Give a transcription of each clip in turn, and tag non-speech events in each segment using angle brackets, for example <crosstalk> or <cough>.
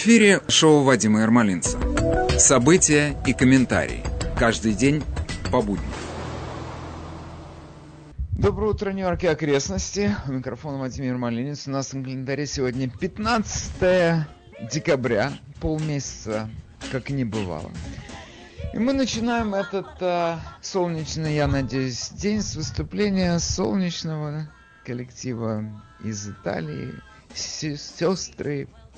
Эфире шоу Вадима Ермолинца. События и комментарии. Каждый день по будням. Доброе утро, Нью-Йорк и окрестности. У микрофона Владимир Малинец. У нас на календаре сегодня 15 декабря, полмесяца, как не бывало. И мы начинаем этот а, солнечный, я надеюсь, день с выступления солнечного коллектива из Италии сестры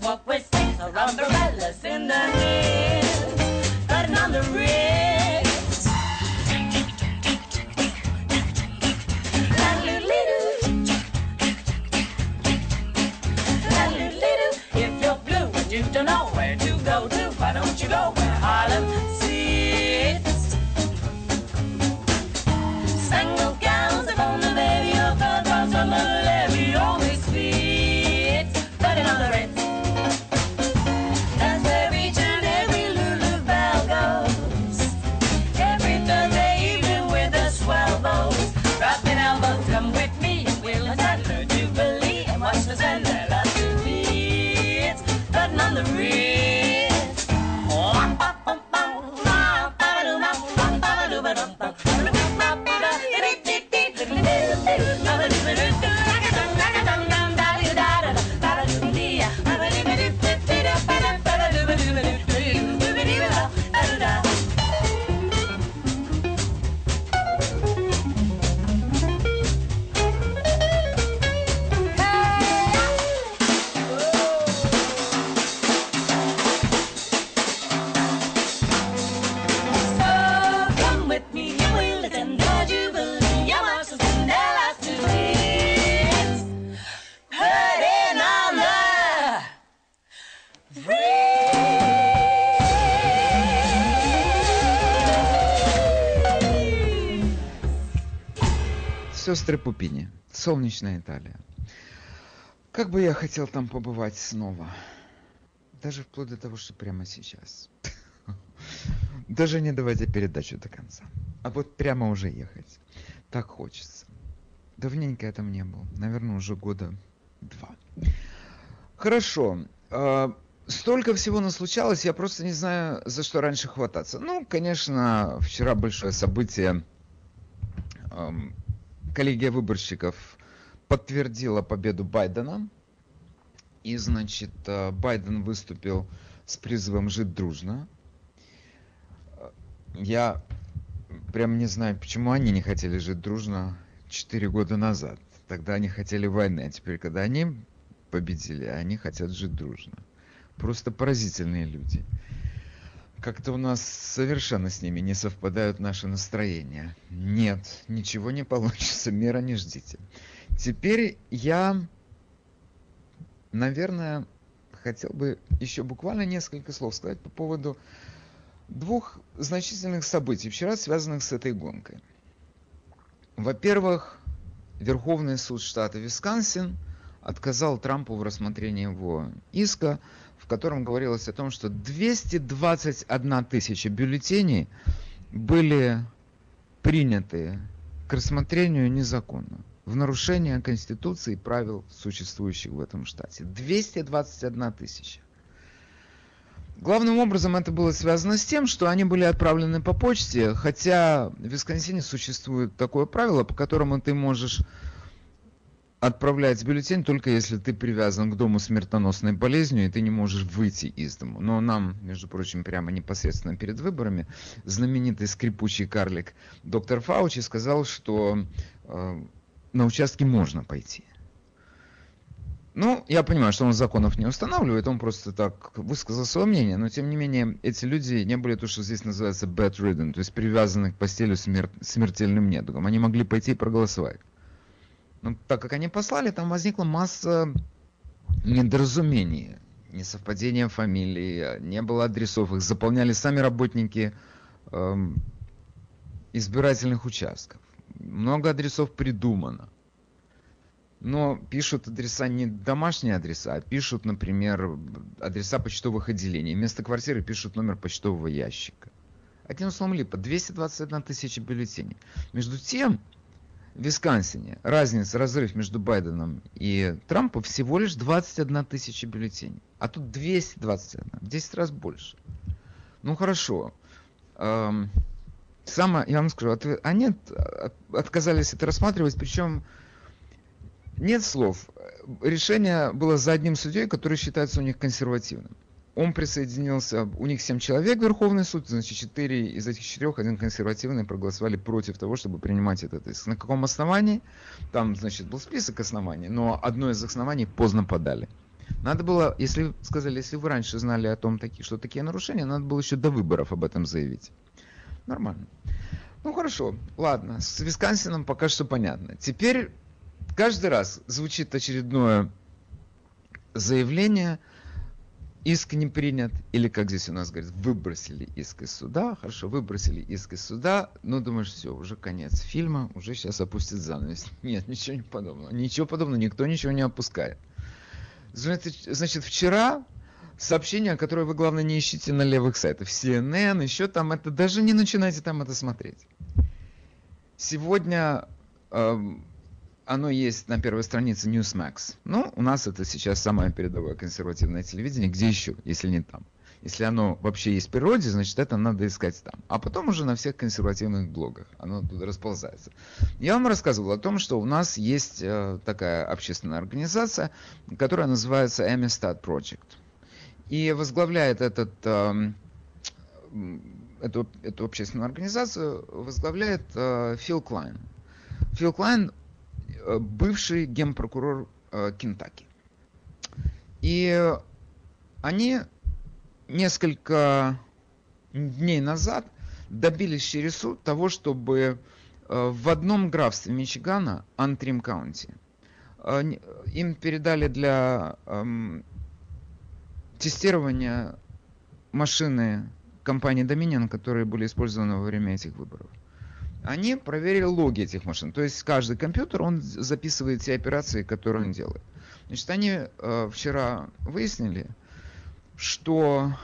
Walk what Сестры Пупини. Солнечная Италия. Как бы я хотел там побывать снова. Даже вплоть до того, что прямо сейчас. <laughs> Даже не доводя передачу до конца. А вот прямо уже ехать. Так хочется. Давненько я там не был. Наверное, уже года два. Хорошо. А, Столько всего наслучалось, я просто не знаю, за что раньше хвататься. Ну, конечно, вчера большое событие. Коллегия выборщиков подтвердила победу Байдена. И, значит, а, Байден выступил с призывом жить дружно. Я прям не знаю, почему они не хотели жить дружно 4 года назад. Тогда они хотели войны, а теперь, когда они победили, они хотят жить дружно. Просто поразительные люди. Как-то у нас совершенно с ними не совпадают наши настроения. Нет, ничего не получится, мира не ждите. Теперь я, наверное, хотел бы еще буквально несколько слов сказать по поводу двух значительных событий вчера, связанных с этой гонкой. Во-первых, Верховный суд штата Висконсин отказал Трампу в рассмотрении его иска, котором говорилось о том, что 221 тысяча бюллетеней были приняты к рассмотрению незаконно, в нарушение Конституции и правил, существующих в этом штате. 221 тысяча. Главным образом это было связано с тем, что они были отправлены по почте, хотя в Висконсине существует такое правило, по которому ты можешь отправлять бюллетень только если ты привязан к дому смертоносной болезнью и ты не можешь выйти из дому. Но нам, между прочим, прямо непосредственно перед выборами знаменитый скрипучий карлик доктор Фаучи сказал, что э, на участке можно пойти. Ну, я понимаю, что он законов не устанавливает, он просто так высказал свое мнение, но тем не менее эти люди не были то, что здесь называется bedridden, то есть привязаны к постели смер- смертельным недугом. Они могли пойти и проголосовать. Но так как они послали, там возникла масса недоразумений, несовпадения фамилий, не было адресов, их заполняли сами работники эм, избирательных участков. Много адресов придумано но пишут адреса не домашние адреса, а пишут, например, адреса почтовых отделений. Вместо квартиры пишут номер почтового ящика. Одним словом, липа, 221 тысяча бюллетеней. Между тем, Висконсине разница, разрыв между Байденом и Трампом всего лишь 21 тысяча бюллетеней. А тут 221, в 10 раз больше. Ну хорошо. Эм, самое, я вам скажу, они отказались это рассматривать, причем нет слов. Решение было за одним судьей, который считается у них консервативным. Он присоединился, у них 7 человек Верховный суд, значит 4 из этих четырех, один консервативный, проголосовали против того, чтобы принимать этот иск. На каком основании? Там, значит, был список оснований, но одно из оснований поздно подали. Надо было, если сказали, если вы раньше знали о том, такие, что такие нарушения, надо было еще до выборов об этом заявить. Нормально. Ну хорошо, ладно, с Висконсином пока что понятно. Теперь каждый раз звучит очередное заявление, иск не принят, или как здесь у нас говорят, выбросили иск из суда, хорошо, выбросили иск из суда, ну думаешь, все, уже конец фильма, уже сейчас опустит занавес. <laughs> Нет, ничего не подобного, ничего подобного, никто ничего не опускает. Значит, значит вчера сообщение, которое вы, главное, не ищите на левых сайтах, CNN, еще там это, даже не начинайте там это смотреть. Сегодня эм, оно есть на первой странице Newsmax. Ну, у нас это сейчас самое передовое консервативное телевидение. Где еще, если не там? Если оно вообще есть в природе, значит это надо искать там. А потом уже на всех консервативных блогах оно туда расползается. Я вам рассказывал о том, что у нас есть э, такая общественная организация, которая называется Amistad Project. И возглавляет этот, э, эту, эту общественную организацию возглавляет Фил Клайн. Фил Клайн бывший генпрокурор э, Кентаки. И они несколько дней назад добились через суд того, чтобы э, в одном графстве Мичигана, Antrim County, им передали для эм, тестирования машины компании Dominion, которые были использованы во время этих выборов они проверили логи этих машин. То есть каждый компьютер, он записывает те операции, которые он делает. Значит, они э, вчера выяснили, что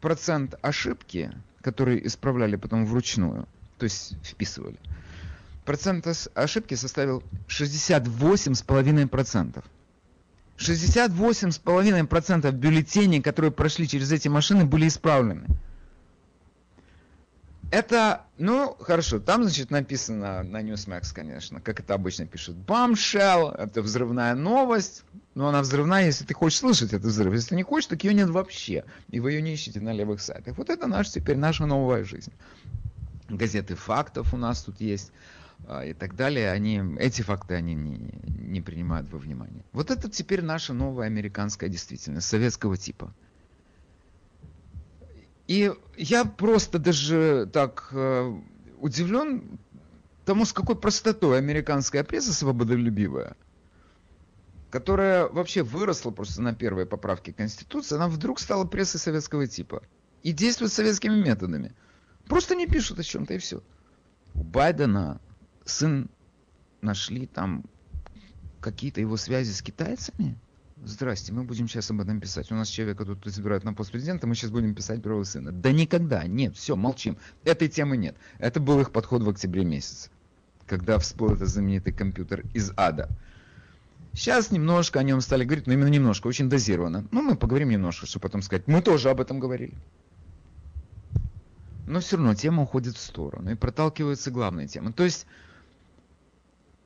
процент ошибки, которые исправляли потом вручную, то есть вписывали, процент ошибки составил 68,5%. 68,5% бюллетеней, которые прошли через эти машины, были исправлены. Это, ну, хорошо, там, значит, написано на Newsmax, конечно, как это обычно пишут. Bombshell, это взрывная новость, но она взрывная, если ты хочешь слышать этот взрыв. Если не хочешь, так ее нет вообще, и вы ее не ищете на левых сайтах. Вот это наш теперь наша новая жизнь. Газеты фактов у нас тут есть а, и так далее, они, эти факты они не, не принимают во внимание. Вот это теперь наша новая американская действительность, советского типа. И я просто даже так э, удивлен тому, с какой простотой американская пресса свободолюбивая, которая вообще выросла просто на первой поправке Конституции, она вдруг стала прессой советского типа и действует советскими методами. Просто не пишут о чем-то и все. У Байдена сын нашли там какие-то его связи с китайцами – Здрасте, мы будем сейчас об этом писать. У нас человека тут избирают на пост президента, мы сейчас будем писать про его сына. Да никогда, нет, все, молчим. Этой темы нет. Это был их подход в октябре месяце, когда всплыл этот знаменитый компьютер из ада. Сейчас немножко о нем стали говорить, но именно немножко, очень дозированно. Ну, мы поговорим немножко, чтобы потом сказать, мы тоже об этом говорили. Но все равно тема уходит в сторону и проталкивается главная тема. То есть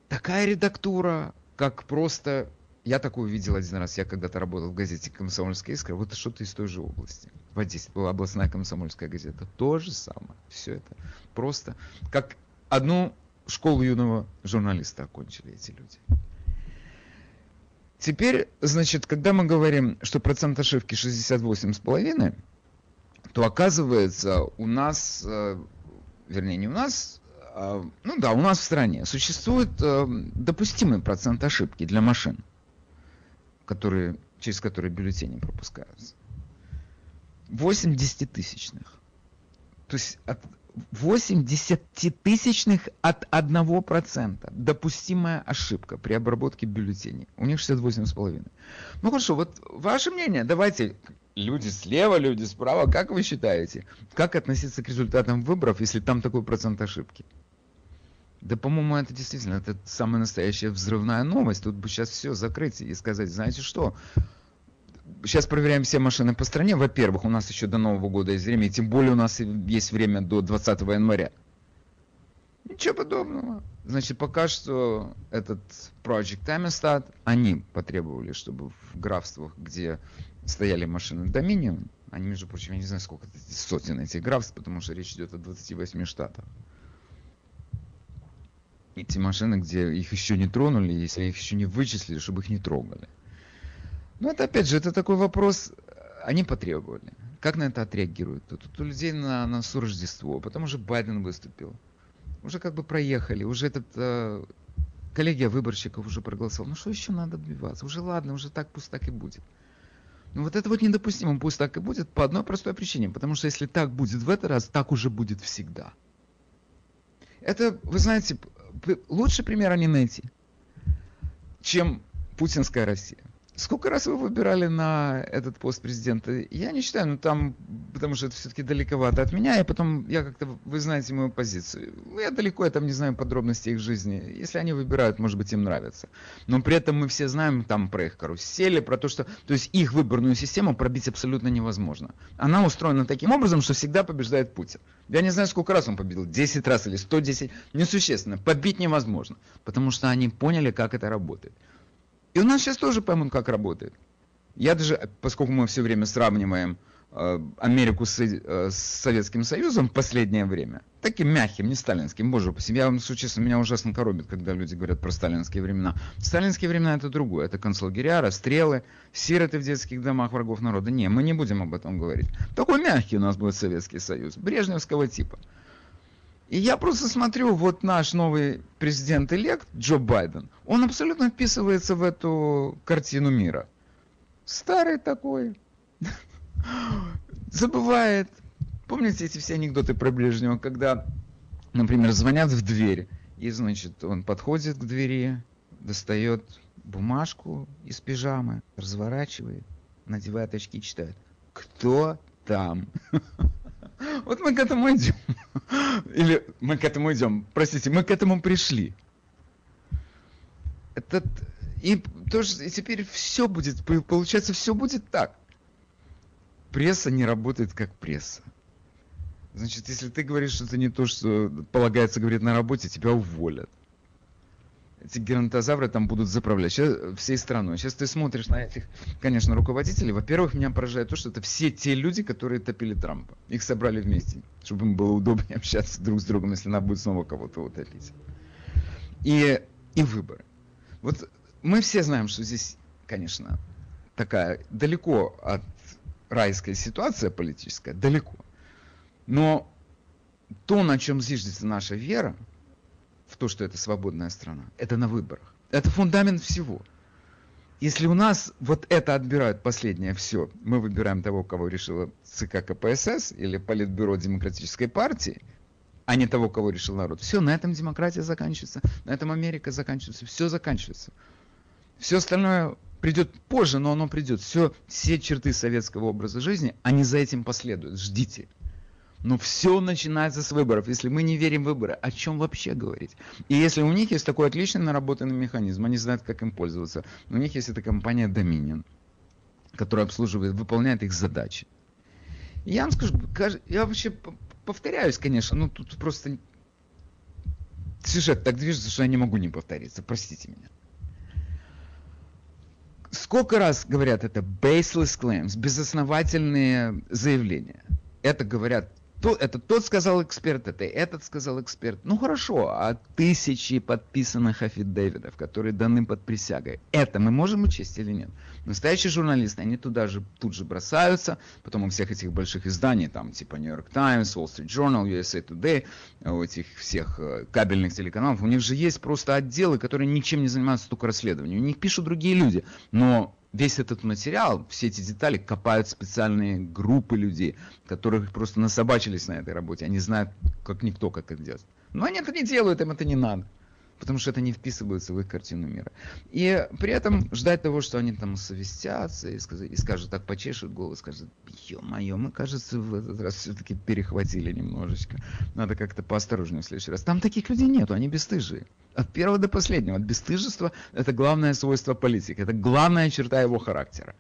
такая редактура, как просто я такую видел один раз, я когда-то работал в газете «Комсомольская искра», вот что-то из той же области. В Одессе была областная комсомольская газета. То же самое. Все это просто как одну школу юного журналиста окончили эти люди. Теперь, значит, когда мы говорим, что процент ошибки 68,5, то оказывается у нас, э, вернее не у нас, а, ну да, у нас в стране существует э, допустимый процент ошибки для машин, которые, через которые бюллетени пропускаются. 8 десятитысячных. То есть от 8 десятитысячных от 1% допустимая ошибка при обработке бюллетеней. У них 68,5. Ну хорошо, вот ваше мнение, давайте, люди слева, люди справа, как вы считаете, как относиться к результатам выборов, если там такой процент ошибки? Да, по-моему, это действительно, это самая настоящая взрывная новость. Тут бы сейчас все закрыть и сказать, знаете что, сейчас проверяем все машины по стране. Во-первых, у нас еще до Нового года есть время, и тем более у нас есть время до 20 января. Ничего подобного. Значит, пока что этот Project Amistad, они потребовали, чтобы в графствах, где стояли машины Dominion, они, между прочим, я не знаю, сколько сотен этих графств, потому что речь идет о 28 штатах. Эти машины, где их еще не тронули, если их еще не вычислили, чтобы их не трогали. Ну, это опять же, это такой вопрос, они потребовали. Как на это отреагируют? Тут, у людей на носу Рождество, потом уже Байден выступил. Уже как бы проехали, уже этот э, коллегия выборщиков уже проголосовал. Ну что еще надо добиваться? Уже ладно, уже так пусть так и будет. Ну вот это вот недопустимо, пусть так и будет по одной простой причине. Потому что если так будет в этот раз, так уже будет всегда. Это, вы знаете, лучше примера не найти, чем путинская Россия. Сколько раз вы выбирали на этот пост президента? Я не считаю, ну там, потому что это все-таки далековато от меня, и потом я как-то, вы знаете мою позицию. Я далеко, я там не знаю подробностей их жизни. Если они выбирают, может быть, им нравится. Но при этом мы все знаем там про их карусели, про то, что, то есть их выборную систему пробить абсолютно невозможно. Она устроена таким образом, что всегда побеждает Путин. Я не знаю, сколько раз он победил, 10 раз или 110, несущественно. Побить невозможно, потому что они поняли, как это работает. И у нас сейчас тоже поймут, как работает. Я даже, поскольку мы все время сравниваем э, Америку с, э, с Советским Союзом в последнее время, таким мягким, не сталинским, боже упаси, я вам честно, меня ужасно коробит, когда люди говорят про сталинские времена. Сталинские времена это другое, это концлагеря, расстрелы, сироты в детских домах врагов народа. Не, мы не будем об этом говорить. Такой мягкий у нас будет Советский Союз, брежневского типа. И я просто смотрю, вот наш новый президент-элект Джо Байден, он абсолютно вписывается в эту картину мира. Старый такой, <laughs> забывает. Помните эти все анекдоты про Брежнева, когда, например, звонят в дверь, и, значит, он подходит к двери, достает бумажку из пижамы, разворачивает, надевает очки, читает. Кто там? <laughs> Вот мы к этому идем. Или мы к этому идем. Простите, мы к этому пришли. Этот, и тоже и теперь все будет, получается, все будет так. Пресса не работает как пресса. Значит, если ты говоришь, что это не то, что полагается говорить на работе, тебя уволят эти геронтозавры там будут заправлять сейчас, всей страной. Сейчас ты смотришь на этих, конечно, руководителей. Во-первых, меня поражает то, что это все те люди, которые топили Трампа. Их собрали вместе, чтобы им было удобнее <laughs> общаться друг с другом, если надо будет снова кого-то утопить. И, и выборы. Вот мы все знаем, что здесь, конечно, такая далеко от райская ситуация политическая, далеко. Но то, на чем зиждется наша вера, то, что это свободная страна. Это на выборах. Это фундамент всего. Если у нас вот это отбирают последнее все, мы выбираем того, кого решила ЦК КПСС или Политбюро Демократической партии, а не того, кого решил народ. Все, на этом демократия заканчивается, на этом Америка заканчивается, все заканчивается. Все остальное придет позже, но оно придет. Все, все черты советского образа жизни, они за этим последуют. Ждите. Но все начинается с выборов. Если мы не верим в выборы, о чем вообще говорить? И если у них есть такой отличный наработанный механизм, они знают, как им пользоваться. У них есть эта компания Dominion, которая обслуживает, выполняет их задачи. Я вам скажу, я вообще повторяюсь, конечно, но тут просто сюжет так движется, что я не могу не повториться. Простите меня. Сколько раз говорят это baseless claims, безосновательные заявления. Это говорят то, это тот сказал эксперт, это этот сказал эксперт. Ну хорошо, а тысячи подписанных афидевидов, которые даны под присягой, это мы можем учесть или нет? Настоящие журналисты, они туда же тут же бросаются, потом у всех этих больших изданий, там типа New York Times, Wall Street Journal, USA Today, у этих всех э, кабельных телеканалов, у них же есть просто отделы, которые ничем не занимаются только расследованием. У них пишут другие люди, но весь этот материал, все эти детали копают специальные группы людей, которых просто насобачились на этой работе. Они знают, как никто, как это делать. Но они это не делают, им это не надо. Потому что это не вписывается в их картину мира. И при этом ждать того, что они там совестятся и, скажут, и скажут, так почешут голову, скажут, ё-моё, мы, кажется, в этот раз все-таки перехватили немножечко. Надо как-то поосторожнее в следующий раз. Там таких людей нету, они бесстыжие. От первого до последнего. От бесстыжества это главное свойство политика. Это главная черта его характера.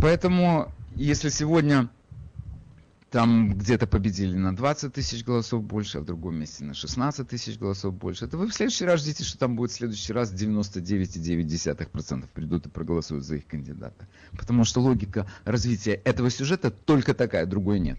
Поэтому, если сегодня там где-то победили на 20 тысяч голосов больше, а в другом месте на 16 тысяч голосов больше, это вы в следующий раз ждите, что там будет в следующий раз 99,9% придут и проголосуют за их кандидата. Потому что логика развития этого сюжета только такая, другой нет.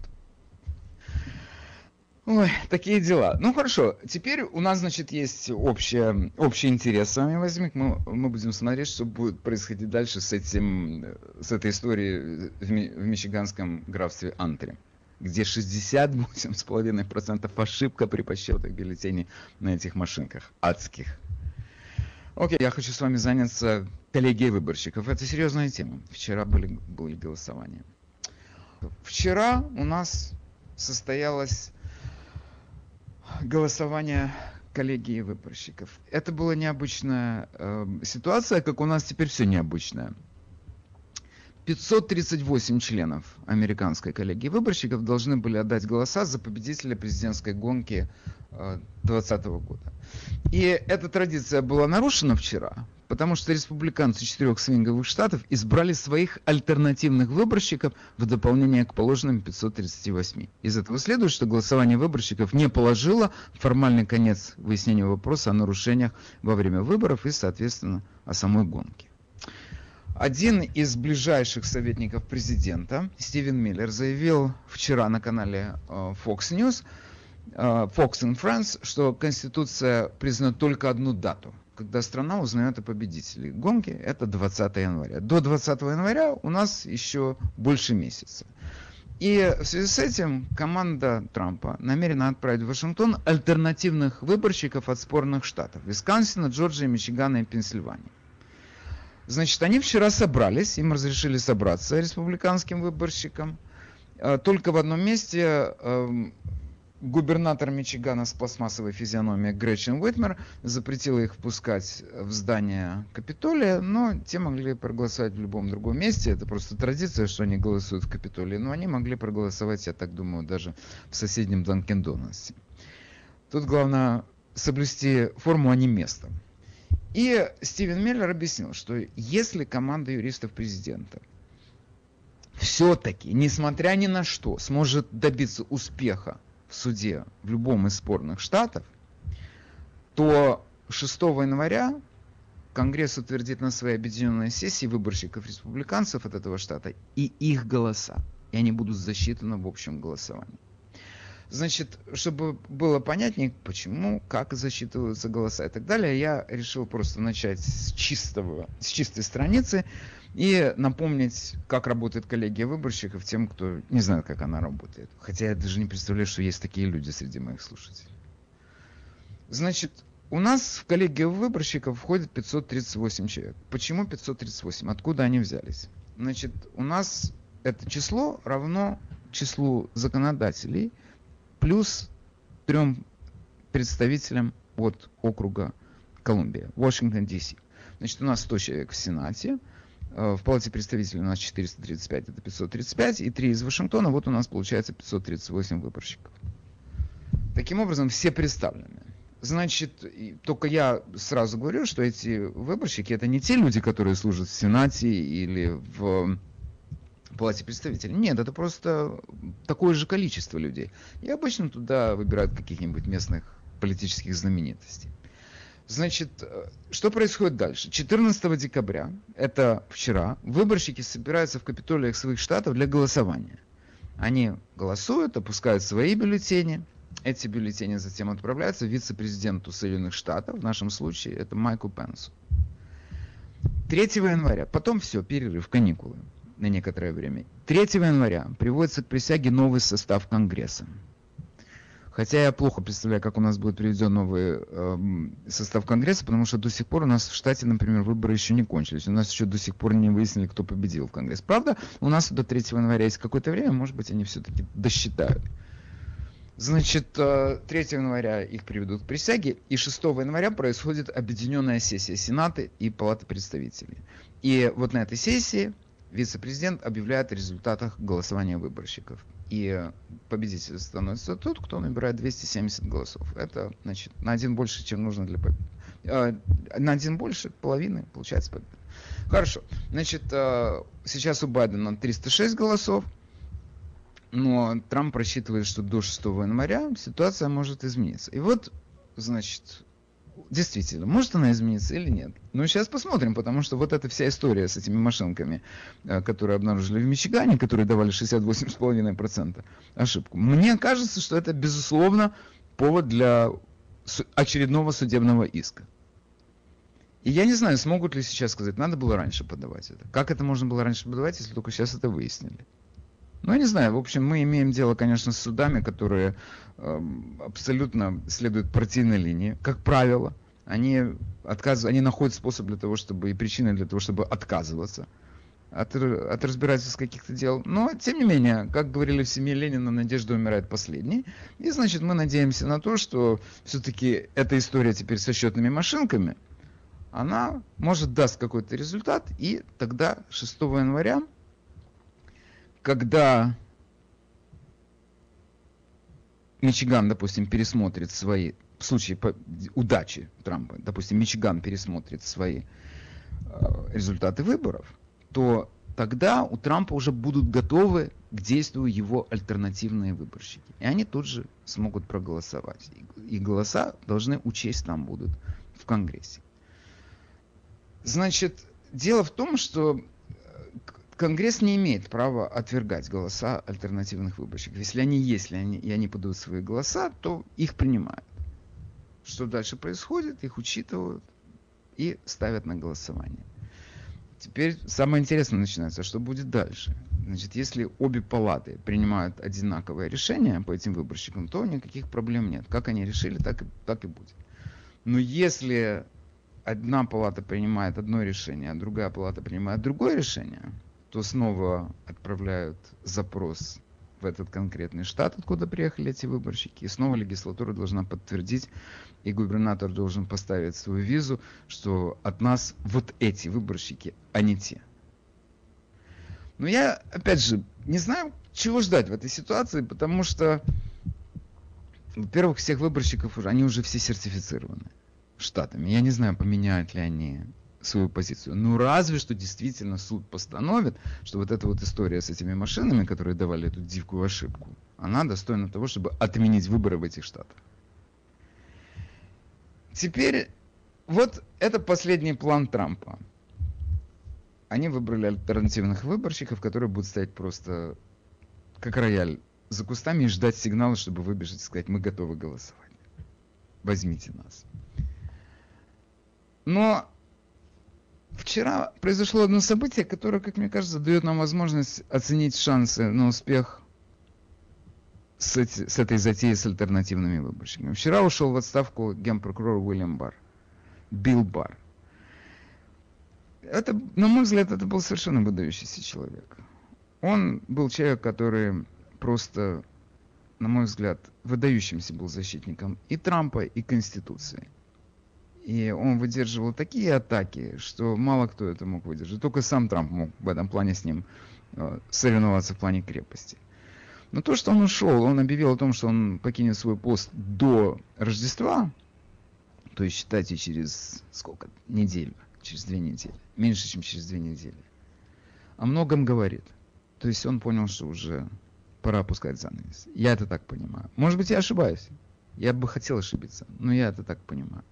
Ой, такие дела. Ну хорошо, теперь у нас, значит, есть общее, общий интерес с вами возник. Мы, мы будем смотреть, что будет происходить дальше с, этим, с этой историей в, в мичиганском графстве Антри, где 68,5% ошибка при подсчетах бюллетеней на этих машинках адских. Окей, я хочу с вами заняться коллегией выборщиков. Это серьезная тема. Вчера были, были голосования. Вчера у нас состоялось голосования коллегии выборщиков. Это была необычная э, ситуация, как у нас теперь все необычное. 538 членов американской коллегии выборщиков должны были отдать голоса за победителя президентской гонки 2020 э, года. И эта традиция была нарушена вчера, потому что республиканцы четырех свинговых штатов избрали своих альтернативных выборщиков в дополнение к положенным 538. Из этого следует, что голосование выборщиков не положило формальный конец выяснению вопроса о нарушениях во время выборов и, соответственно, о самой гонке. Один из ближайших советников президента, Стивен Миллер, заявил вчера на канале э, Fox News, э, Fox and Friends, что Конституция признает только одну дату – когда страна узнает о победителе гонки, это 20 января. До 20 января у нас еще больше месяца. И в связи с этим команда Трампа намерена отправить в Вашингтон альтернативных выборщиков от спорных штатов. Висконсина, Джорджия, Мичигана и Пенсильвания. Значит, они вчера собрались, им разрешили собраться республиканским выборщикам. Э, только в одном месте эм, губернатор Мичигана с пластмассовой физиономией Гречин Уитмер запретила их впускать в здание Капитолия, но те могли проголосовать в любом другом месте. Это просто традиция, что они голосуют в Капитолии, но они могли проголосовать, я так думаю, даже в соседнем Данкен Дональдсе. Тут главное соблюсти форму, а не место. И Стивен Меллер объяснил, что если команда юристов президента все-таки, несмотря ни на что, сможет добиться успеха в суде в любом из спорных штатов, то 6 января Конгресс утвердит на своей объединенной сессии выборщиков республиканцев от этого штата и их голоса. И они будут засчитаны в общем голосовании. Значит, чтобы было понятнее, почему, как засчитываются голоса и так далее, я решил просто начать с, чистого, с чистой страницы и напомнить, как работает коллегия выборщиков тем, кто не знает, как она работает. Хотя я даже не представляю, что есть такие люди среди моих слушателей. Значит, у нас в коллегию выборщиков входит 538 человек. Почему 538? Откуда они взялись? Значит, у нас это число равно числу законодателей плюс трем представителям от округа Колумбия, Вашингтон, Д.С. Значит, у нас 100 человек в Сенате, Э, в Палате представителей у нас 435, это 535, и 3 из Вашингтона, вот у нас получается 538 выборщиков. Таким образом, все представлены. Значит, только я сразу говорю, что эти выборщики это не те люди, которые служат в Сенате или в Палате представителей. Нет, это просто такое же количество людей. И обычно туда выбирают каких-нибудь местных политических знаменитостей. Значит, э, что происходит дальше? 14 декабря, это вчера, выборщики собираются в капитолиях своих штатов для голосования. Они голосуют, опускают свои бюллетени. Эти бюллетени затем отправляются вице-президенту Соединенных Штатов, в нашем случае это Майку Пенсу. 3 января, потом все, перерыв, каникулы на некоторое время. 3 января приводится к присяге новый состав Конгресса. Хотя я плохо представляю, как у нас будет приведен новый э, состав Конгресса, потому что до сих пор у нас в штате, например, выборы еще не кончились. У нас еще до сих пор не выяснили, кто победил в Конгресс. Правда, у нас до 3 января есть какое-то время, может быть, они все-таки досчитают. Значит, 3 э, января их приведут к присяге, и 6 января происходит объединенная сессия Сената и Палаты представителей. И вот на этой сессии вице-президент объявляет о результатах голосования выборщиков. И победитель становится тот, кто набирает 270 голосов. Это, значит, на один больше, чем нужно для победы. Э, на один больше, половины, получается победа. Хорошо. Значит, э, сейчас у Байдена 306 голосов, но Трамп рассчитывает, что до 6 января ситуация может измениться. И вот, значит, действительно, может она измениться или нет. Ну, сейчас посмотрим, потому что вот эта вся история с этими машинками, э, которые обнаружили в Мичигане, которые давали 68,5% ошибку, мне кажется, что это, безусловно, повод для очередного судебного иска. И я не знаю, смогут ли сейчас сказать, надо было раньше подавать это. Как это можно было раньше подавать, если только сейчас это выяснили? Ну, я не знаю, в общем, мы имеем дело, конечно, с судами, которые э, абсолютно следуют партийной линии, как правило. Они, отказ... они находят способ для того, чтобы, и причины для того, чтобы отказываться от, от разбирательств каких-то дел. Но, тем не менее, как говорили в семье Ленина, надежда умирает последней. И, значит, мы надеемся на то, что все-таки эта история теперь со счетными машинками, она, может, даст какой-то результат, и тогда 6 января когда Мичиган, допустим, пересмотрит свои, в случае удачи Трампа, допустим, Мичиган пересмотрит свои э, результаты выборов, то тогда у Трампа уже будут готовы к действию его альтернативные выборщики. И они тут же смогут проголосовать. И голоса должны учесть там будут в Конгрессе. Значит, дело в том, что Конгресс не имеет права отвергать голоса альтернативных выборщиков. Если они есть, если они, и они подают свои голоса, то их принимают. Что дальше происходит? Их учитывают и ставят на голосование. Теперь самое интересное начинается, что будет дальше. Значит, если обе палаты принимают одинаковое решение по этим выборщикам, то никаких проблем нет. Как они решили, так и, так и будет. Но если одна палата принимает одно решение, а другая палата принимает другое решение, то снова отправляют запрос в этот конкретный штат, откуда приехали эти выборщики. И снова легислатура должна подтвердить, и губернатор должен поставить свою визу, что от нас вот эти выборщики, а не те. Но я, опять же, не знаю, чего ждать в этой ситуации, потому что, во-первых, всех выборщиков уже, они уже все сертифицированы штатами. Я не знаю, поменяют ли они свою позицию. Ну, разве что действительно суд постановит, что вот эта вот история с этими машинами, которые давали эту дикую ошибку, она достойна того, чтобы отменить выборы в этих штатах. Теперь, вот это последний план Трампа. Они выбрали альтернативных выборщиков, которые будут стоять просто как рояль за кустами и ждать сигнала, чтобы выбежать и сказать, мы готовы голосовать. Возьмите нас. Но Вчера произошло одно событие, которое, как мне кажется, дает нам возможность оценить шансы на успех с, эти, с этой затеей с альтернативными выборщиками. Вчера ушел в отставку генпрокурор Уильям Барр, Билл Барр. Это, на мой взгляд, это был совершенно выдающийся человек. Он был человек, который просто, на мой взгляд, выдающимся был защитником и Трампа, и Конституции. И он выдерживал такие атаки, что мало кто это мог выдержать. Только сам Трамп мог в этом плане с ним э, соревноваться в плане крепости. Но то, что он ушел, он объявил о том, что он покинет свой пост до Рождества, то есть считайте через сколько? Неделю, через две недели. Меньше, чем через две недели. О многом говорит. То есть он понял, что уже пора опускать занавес. Я это так понимаю. Может быть, я ошибаюсь. Я бы хотел ошибиться, но я это так понимаю.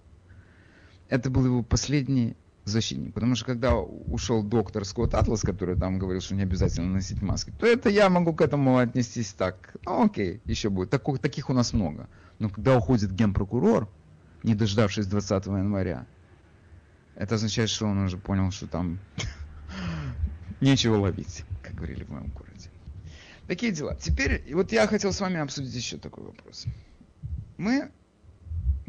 Это был его последний защитник. Потому что когда ушел доктор Скотт Атлас, который там говорил, что не обязательно носить маски, то это я могу к этому отнестись так. Ну, окей, еще будет. Так, таких у нас много. Но когда уходит генпрокурор, не дождавшись 20 января, это означает, что он уже понял, что там <laughs> нечего ловить, как говорили в моем городе. Такие дела. Теперь, вот я хотел с вами обсудить еще такой вопрос. Мы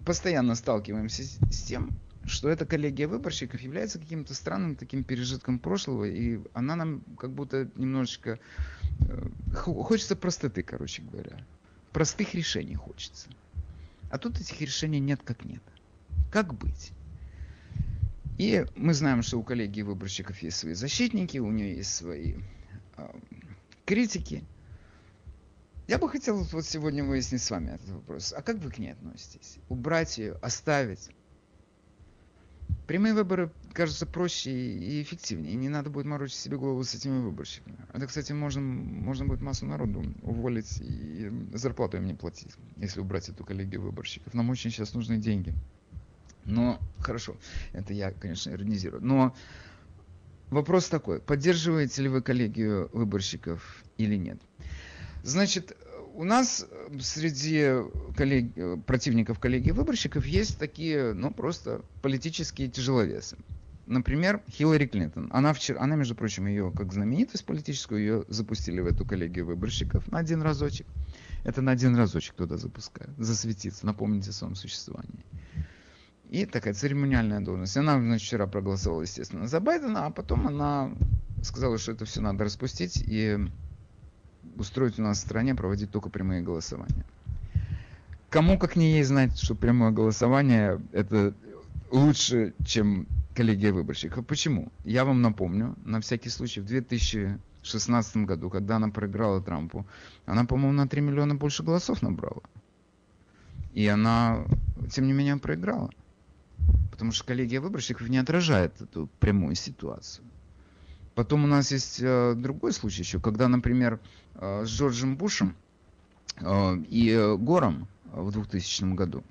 постоянно сталкиваемся с тем, что эта коллегия выборщиков является каким-то странным таким пережитком прошлого, и она нам как будто немножечко... Э, хочется простоты, короче говоря. Простых решений хочется. А тут этих решений нет как нет. Как быть? И мы знаем, что у коллегии выборщиков есть свои защитники, у нее есть свои э, критики. Я бы хотел вот сегодня выяснить с вами этот вопрос. А как вы к ней относитесь? Убрать ее, оставить? Прямые выборы кажутся проще и эффективнее. И не надо будет морочить себе голову с этими выборщиками. Это, кстати, можно, можно будет массу народу уволить и зарплату им не платить, если убрать эту коллегию выборщиков. Нам очень сейчас нужны деньги. Но, хорошо, это я, конечно, иронизирую. Но вопрос такой, поддерживаете ли вы коллегию выборщиков или нет? Значит, у нас э, среди коллег, э, противников коллегии выборщиков есть такие, ну, просто политические тяжеловесы. Например, Хиллари Клинтон. Она вчера, она, между прочим, ее как знаменитость политическую, ее запустили в эту коллегию выборщиков на один разочек. Это на один разочек туда запускают, засветиться, напомнить о своем существовании. И такая церемониальная должность. Она, значит, вчера проголосовала, естественно, за Байдена, а потом она сказала, что это все надо распустить и устроить у нас в стране, проводить только прямые голосования. Кому как не ей знать, что прямое голосование это лучше, чем коллегия выборщиков. Почему? Я вам напомню, на всякий случай, в 2016 году, когда она проиграла Трампу, она, по-моему, на 3 миллиона больше голосов набрала. И она, тем не менее, проиграла. Потому что коллегия выборщиков не отражает эту прямую ситуацию. Потом у нас есть э, другой случай еще, когда, например, э, с Джорджем Бушем э, и э, Гором в 2000 году.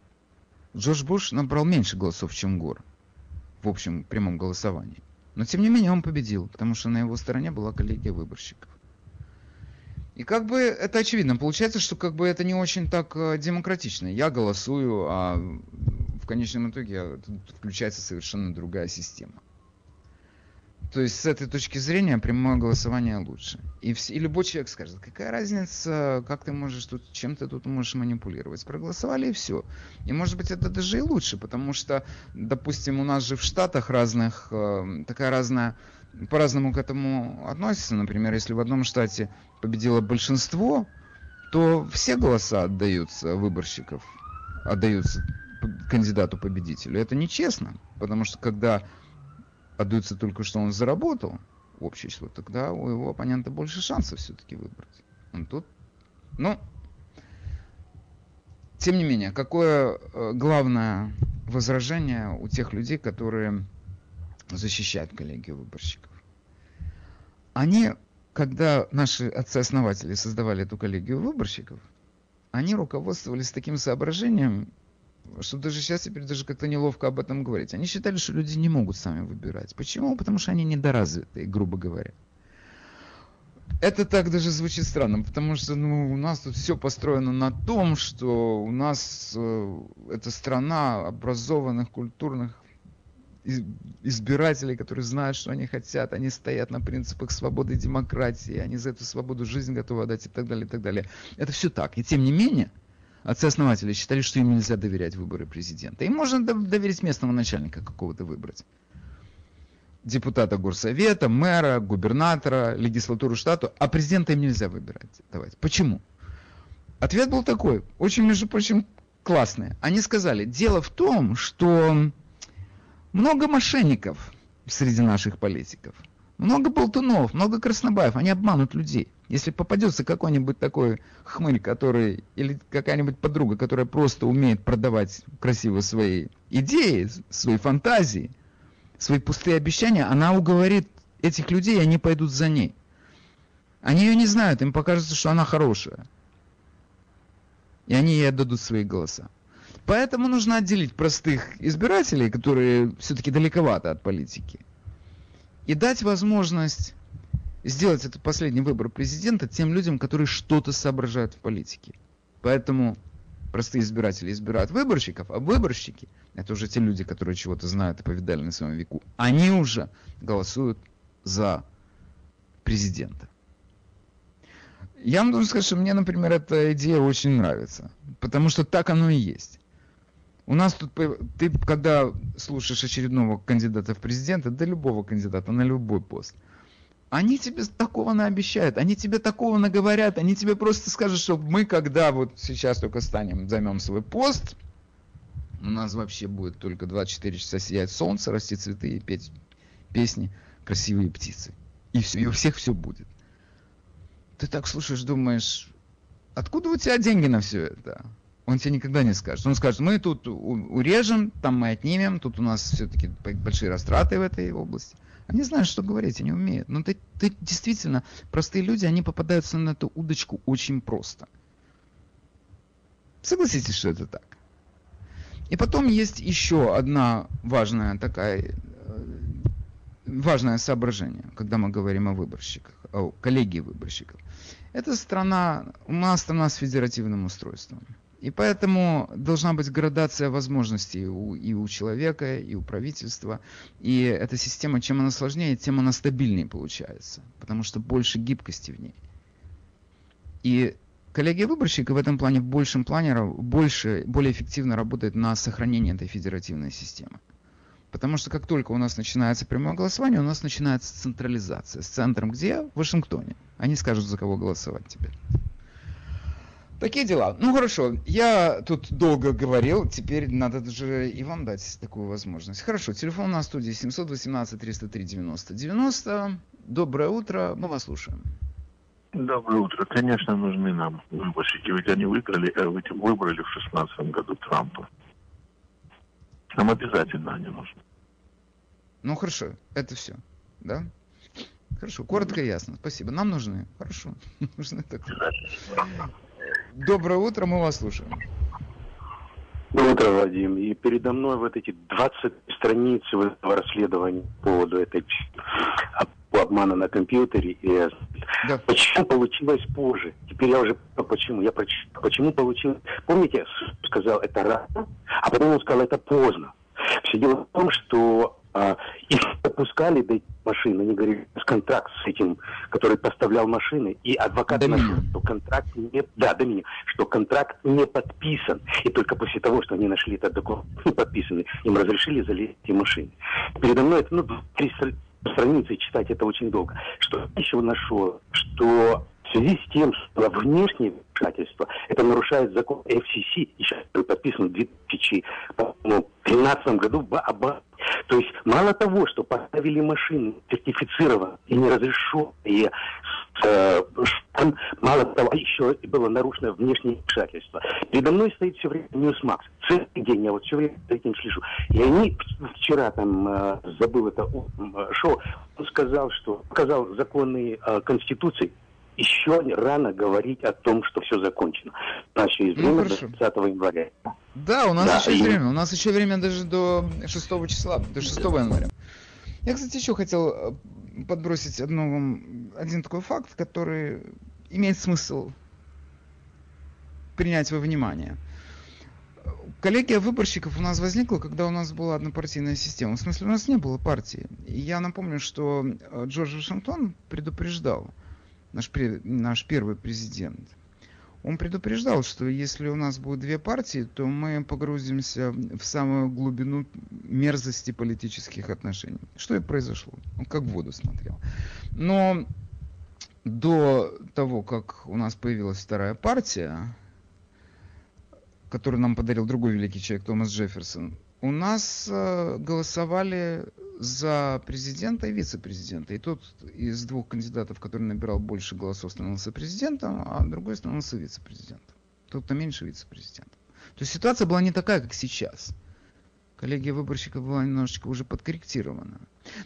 Джордж Буш набрал меньше голосов, чем Гор в общем прямом голосовании. Но тем не менее он победил, потому что на его стороне была коллегия выборщиков. И как бы это очевидно. Получается, что как бы это не очень так э, демократично. Я голосую, а в конечном итоге включается совершенно другая система. То есть с этой точки зрения прямое голосование лучше. И, все, и любой человек скажет, какая разница, как ты можешь тут, чем ты тут можешь манипулировать. Проголосовали и все. И может быть это даже и лучше, потому что, допустим, у нас же в Штатах разных, э, такая разная, по-разному к этому относится. Например, если в одном штате победило большинство, то все голоса отдаются выборщиков, отдаются кандидату-победителю. Это нечестно, потому что когда отдаются только, что он заработал общее число, тогда у его оппонента больше шансов все-таки выбрать. Он тут, ну, тем не менее, какое э, главное возражение у тех людей, которые защищают коллегию выборщиков? Они, когда наши отцы-основатели создавали эту коллегию выборщиков, они руководствовались таким соображением, что даже сейчас теперь даже как-то неловко об этом говорить. Они считали, что люди не могут сами выбирать. Почему? Потому что они недоразвитые, грубо говоря. Это так даже звучит странно, потому что ну, у нас тут все построено на том, что у нас э, это страна образованных, культурных избирателей, которые знают, что они хотят, они стоят на принципах свободы и демократии, они за эту свободу жизнь готовы отдать и так далее, и так далее. Это все так. И тем не менее, отцы-основатели считали, что им нельзя доверять выборы президента. Им можно доверить местного начальника какого-то выбрать. Депутата горсовета, мэра, губернатора, легислатуру штата, а президента им нельзя выбирать. Давайте. Почему? Ответ был такой, очень, между прочим, классный. Они сказали, дело в том, что много мошенников среди наших политиков – много болтунов, много краснобаев, они обманут людей. Если попадется какой-нибудь такой хмырь, который, или какая-нибудь подруга, которая просто умеет продавать красиво свои идеи, свои фантазии, свои пустые обещания, она уговорит этих людей, и они пойдут за ней. Они ее не знают, им покажется, что она хорошая. И они ей отдадут свои голоса. Поэтому нужно отделить простых избирателей, которые все-таки далековато от политики, и дать возможность сделать этот последний выбор президента тем людям, которые что-то соображают в политике. Поэтому простые избиратели избирают выборщиков, а выборщики, это уже те люди, которые чего-то знают и повидали на своем веку, они уже голосуют за президента. Я вам должен сказать, что мне, например, эта идея очень нравится, потому что так оно и есть. У нас тут, ты когда слушаешь очередного кандидата в президенты, да любого кандидата на любой пост, они тебе такого наобещают, они тебе такого наговорят, они тебе просто скажут, что мы когда вот сейчас только станем, займем свой пост, у нас вообще будет только 24 часа сиять солнце, расти цветы и петь песни, красивые птицы. И все, и у всех все будет. Ты так слушаешь, думаешь, откуда у тебя деньги на все это? Он тебе никогда не скажет. Он скажет, мы тут урежем, там мы отнимем, тут у нас все-таки большие растраты в этой области. Они знают, что говорить, они умеют. Но ты, ты действительно, простые люди, они попадаются на эту удочку очень просто. Согласитесь, что это так. И потом есть еще одна важная такая важное соображение, когда мы говорим о выборщиках, о коллегии выборщиков. Это страна, у нас страна с федеративным устройством. И поэтому должна быть градация возможностей у, и у человека, и у правительства. И эта система, чем она сложнее, тем она стабильнее получается. Потому что больше гибкости в ней. И коллегия выборщика в этом плане, в большем плане, больше, более эффективно работает на сохранение этой федеративной системы. Потому что как только у нас начинается прямое голосование, у нас начинается централизация. С центром где? В Вашингтоне. Они скажут, за кого голосовать теперь. Такие дела. Ну хорошо, я тут долго говорил, теперь надо же и вам дать такую возможность. Хорошо, телефон на студии 718 303 90 90. Доброе утро, мы вас слушаем. Доброе утро. Конечно, нужны нам выборщики, ведь они выиграли, э, выбрали в 2016 году Трампа. Нам обязательно они нужны. Ну хорошо, это все, да? Хорошо, коротко и ясно. Спасибо. Нам нужны. Хорошо. <laughs> Нужны так. Доброе утро, мы вас слушаем. Доброе утро, Вадим. И передо мной вот эти 20 страниц этого расследования по поводу этой обмана на компьютере. И да. Почему получилось позже? Теперь я уже почему? Я прочитал. Почему получилось? Помните, сказал это рано, а потом он сказал это поздно. Все дело в том, что а, их допускали до машины, они говорили, с контракт с этим, который поставлял машины, и адвокат до нашел, что контракт не, да, до меня, что контракт не подписан, и только после того, что они нашли этот документ не подписанный, им разрешили залезть эти машины. Передо мной это, ну, три страницы читать это очень долго. Что еще нашел, что в связи с тем, что внешнее вмешательство, это нарушает закон FCC, еще подписан в 2013 году об то есть мало того, что поставили машины сертифицированные и неразрешенные, э, мало того, еще было нарушено внешнее вмешательство. Передо мной стоит все время Newsmax. Целый день я вот все время за этим слежу. И они вчера там, э, забыл это шоу, он сказал, что показал законы э, Конституции, еще рано говорить о том, что все закончено. У нас еще есть ну, время до 30 января. Да, у нас да, еще и... время. У нас еще время даже до 6 числа, до 6 января. Я, кстати, еще хотел э, подбросить одну, один такой факт, который имеет смысл принять во внимание. Коллегия выборщиков у нас возникла, когда у нас была однопартийная система. В смысле, у нас не было партии. И я напомню, что э, Джордж Вашингтон предупреждал, наш, наш первый президент, он предупреждал, что если у нас будет две партии, то мы погрузимся в самую глубину мерзости политических отношений. Что и произошло. Он как в воду смотрел. Но до того, как у нас появилась вторая партия, которую нам подарил другой великий человек Томас Джефферсон, у нас э, голосовали за президента и вице-президента. И тот из двух кандидатов, который набирал больше голосов, становился президентом, а другой становился вице-президентом. Тот, кто меньше вице-президентом. То есть ситуация была не такая, как сейчас. Коллегия выборщиков была немножечко уже подкорректирована.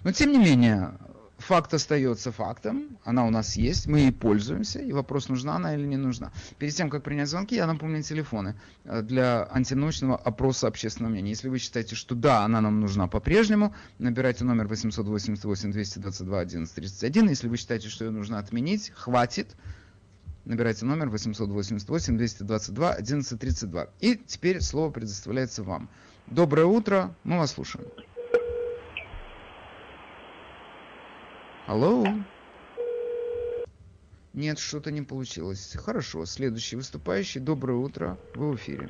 Но тем не менее, факт остается фактом, она у нас есть, мы ей пользуемся, и вопрос, нужна она или не нужна. Перед тем, как принять звонки, я напомню телефоны э, для антинаучного опроса общественного мнения. Если вы считаете, что да, она нам нужна по-прежнему, набирайте номер 888 222 1131. Если вы считаете, что ее нужно отменить, хватит, набирайте номер 888 222 1132. И теперь слово предоставляется вам. Доброе утро, мы вас слушаем. Алло? Нет, что-то не получилось. Хорошо, следующий выступающий. Доброе утро, вы в эфире.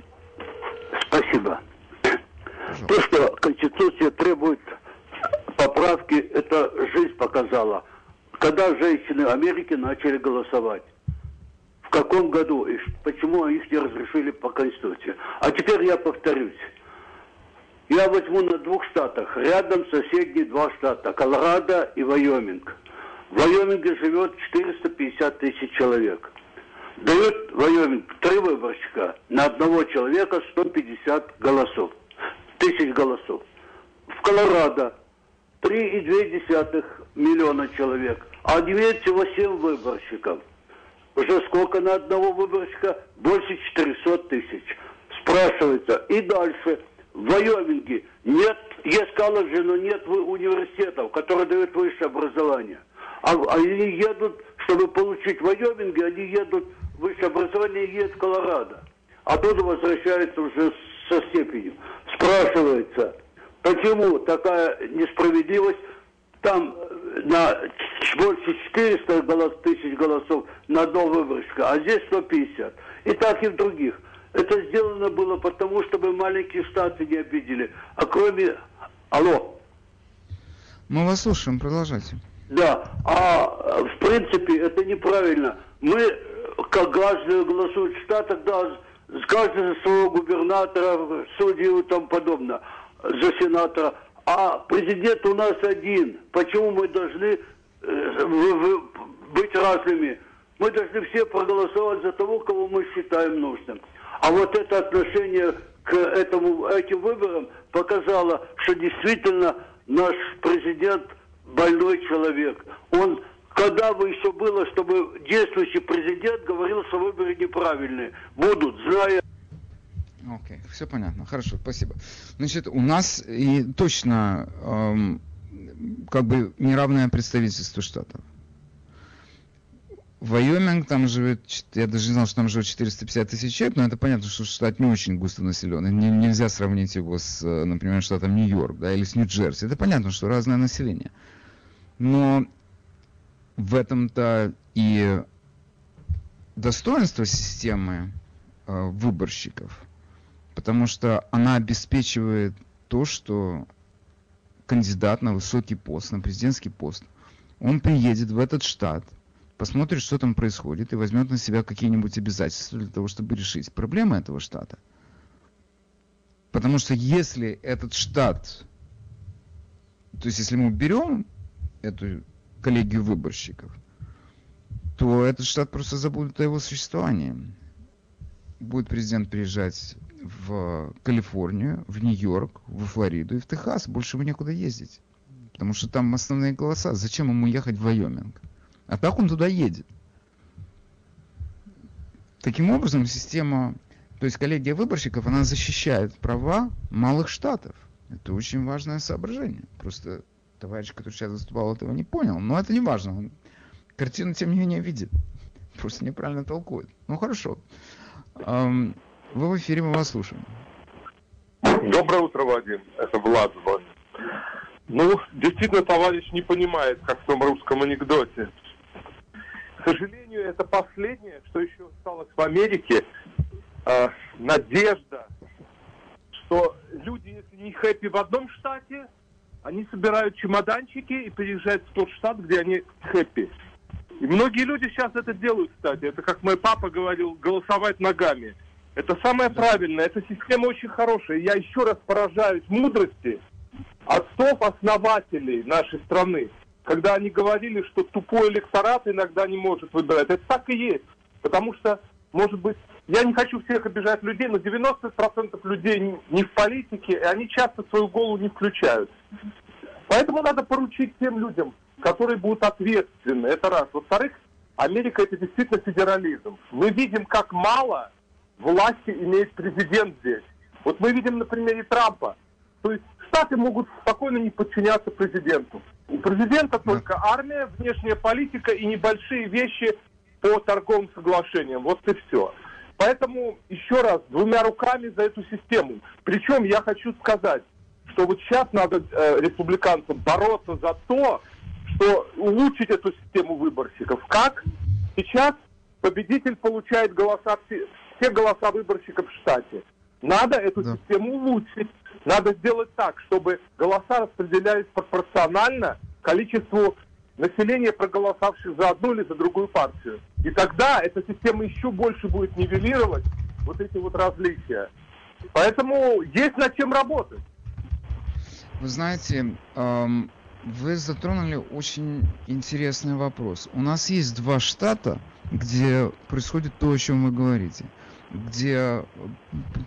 Спасибо. Пожалуйста. То, что Конституция требует поправки, это жизнь показала. Когда женщины Америки начали голосовать? В каком году и почему их не разрешили по Конституции? А теперь я повторюсь. Я возьму на двух штатах. Рядом соседние два штата. Колорадо и Вайоминг. В Вайоминге живет 450 тысяч человек. Дают Вайоминг три выборщика. На одного человека 150 голосов. Тысяч голосов. В Колорадо 3,2 миллиона человек. А имеет всего 7 выборщиков. Уже сколько на одного выборщика? Больше 400 тысяч. Спрашивается. И дальше – в Вайоминге нет, есть колледжи, но нет университетов, которые дают высшее образование. А, а они едут, чтобы получить в Вайоминге, они едут высшее образование и едут в Колорадо. Оттуда возвращаются уже со степенью. Спрашивается, почему такая несправедливость? Там э, на больше 400 голос, тысяч голосов на одного выборщика, а здесь 150. И так и в других. Это сделано было потому, чтобы маленькие штаты не обидели. А кроме... Алло. Мы вас слушаем, продолжайте. Да, а в принципе это неправильно. Мы, как каждый голосует в штатах, да, с каждого своего губернатора, судью и тому подобное, за сенатора. А президент у нас один. Почему мы должны э, быть разными? Мы должны все проголосовать за того, кого мы считаем нужным. А вот это отношение к этому, этим выборам показало, что действительно наш президент больной человек. Он когда бы еще было, чтобы действующий президент говорил, что выборы неправильные. Будут, зная... Окей, okay, все понятно. Хорошо, спасибо. Значит, у нас и точно эм, как бы неравное представительство штатов. Вайоминг, там живет, я даже не знал, что там живет 450 тысяч человек, но это понятно, что штат не очень густо населенный. Не, нельзя сравнить его с, например, штатом Нью-Йорк, да, или с Нью-Джерси. Это понятно, что разное население. Но в этом-то и достоинство системы э, выборщиков, потому что она обеспечивает то, что кандидат на высокий пост, на президентский пост, он приедет в этот штат – посмотрит, что там происходит, и возьмет на себя какие-нибудь обязательства для того, чтобы решить проблемы этого штата. Потому что если этот штат, то есть если мы берем эту коллегию выборщиков, то этот штат просто забудет о его существовании. Будет президент приезжать в Калифорнию, в Нью-Йорк, в Флориду и в Техас. Больше ему некуда ездить. Потому что там основные голоса. Зачем ему ехать в Вайоминг? А так он туда едет. Таким образом, система, то есть коллегия выборщиков, она защищает права малых штатов. Это очень важное соображение. Просто товарищ, который сейчас выступал, этого не понял. Но это не важно. Он картину, тем не менее, видит. <laughs> Просто неправильно толкует. Ну, хорошо. Вы в эфире, мы вас слушаем. Доброе утро, Вадим. Это Влад звонит. Ну, действительно, товарищ не понимает, как в том русском анекдоте сожалению, это последнее, что еще осталось в Америке. Э, надежда, что люди, если не хэппи в одном штате, они собирают чемоданчики и переезжают в тот штат, где они хэппи. И многие люди сейчас это делают, кстати. Это, как мой папа говорил, голосовать ногами. Это самое правильное. Эта система очень хорошая. Я еще раз поражаюсь мудрости отцов-основателей нашей страны когда они говорили, что тупой электорат иногда не может выбирать. Это так и есть. Потому что, может быть, я не хочу всех обижать людей, но 90% людей не в политике, и они часто свою голову не включают. Поэтому надо поручить тем людям, которые будут ответственны. Это раз. Во-вторых, Америка это действительно федерализм. Мы видим, как мало власти имеет президент здесь. Вот мы видим на примере Трампа. То есть Штаты могут спокойно не подчиняться президенту. У президента только армия, внешняя политика и небольшие вещи по торговым соглашениям. Вот и все. Поэтому еще раз, двумя руками за эту систему. Причем я хочу сказать, что вот сейчас надо э, республиканцам бороться за то, что улучшить эту систему выборщиков. Как? Сейчас победитель получает голоса, все, все голоса выборщиков в штате. Надо эту да. систему улучшить. Надо сделать так, чтобы голоса распределялись пропорционально количеству населения, проголосовавших за одну или за другую партию. И тогда эта система еще больше будет нивелировать вот эти вот различия. Поэтому есть над чем работать. Вы знаете, эм, вы затронули очень интересный вопрос. У нас есть два штата, где происходит то, о чем вы говорите. Где,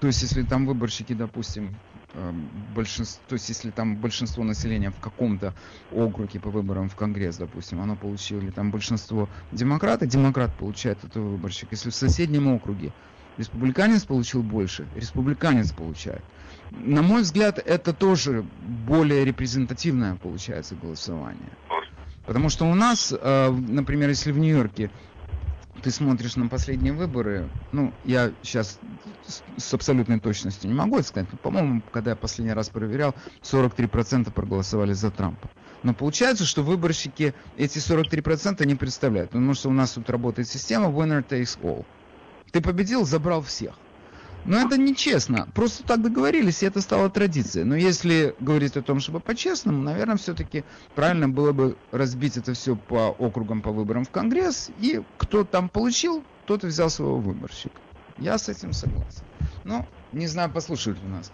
то есть, если там выборщики, допустим, большинство, то есть если там большинство населения в каком-то округе по выборам в Конгресс, допустим, оно получило, или там большинство демократа, демократ получает этот выборщик. Если в соседнем округе республиканец получил больше, республиканец получает. На мой взгляд, это тоже более репрезентативное получается голосование. Потому что у нас, э, например, если в Нью-Йорке ты смотришь на последние выборы, ну, я сейчас с абсолютной точностью не могу это сказать, но, по-моему, когда я последний раз проверял, 43% проголосовали за Трампа. Но получается, что выборщики эти 43% не представляют, потому что у нас тут работает система winner takes all. Ты победил, забрал всех. Но это нечестно. Просто так договорились, и это стало традицией. Но если говорить о том, чтобы по-честному, наверное, все-таки правильно было бы разбить это все по округам, по выборам в Конгресс, и кто там получил, тот и взял своего выборщика. Я с этим согласен. Но не знаю, послушают ли нас.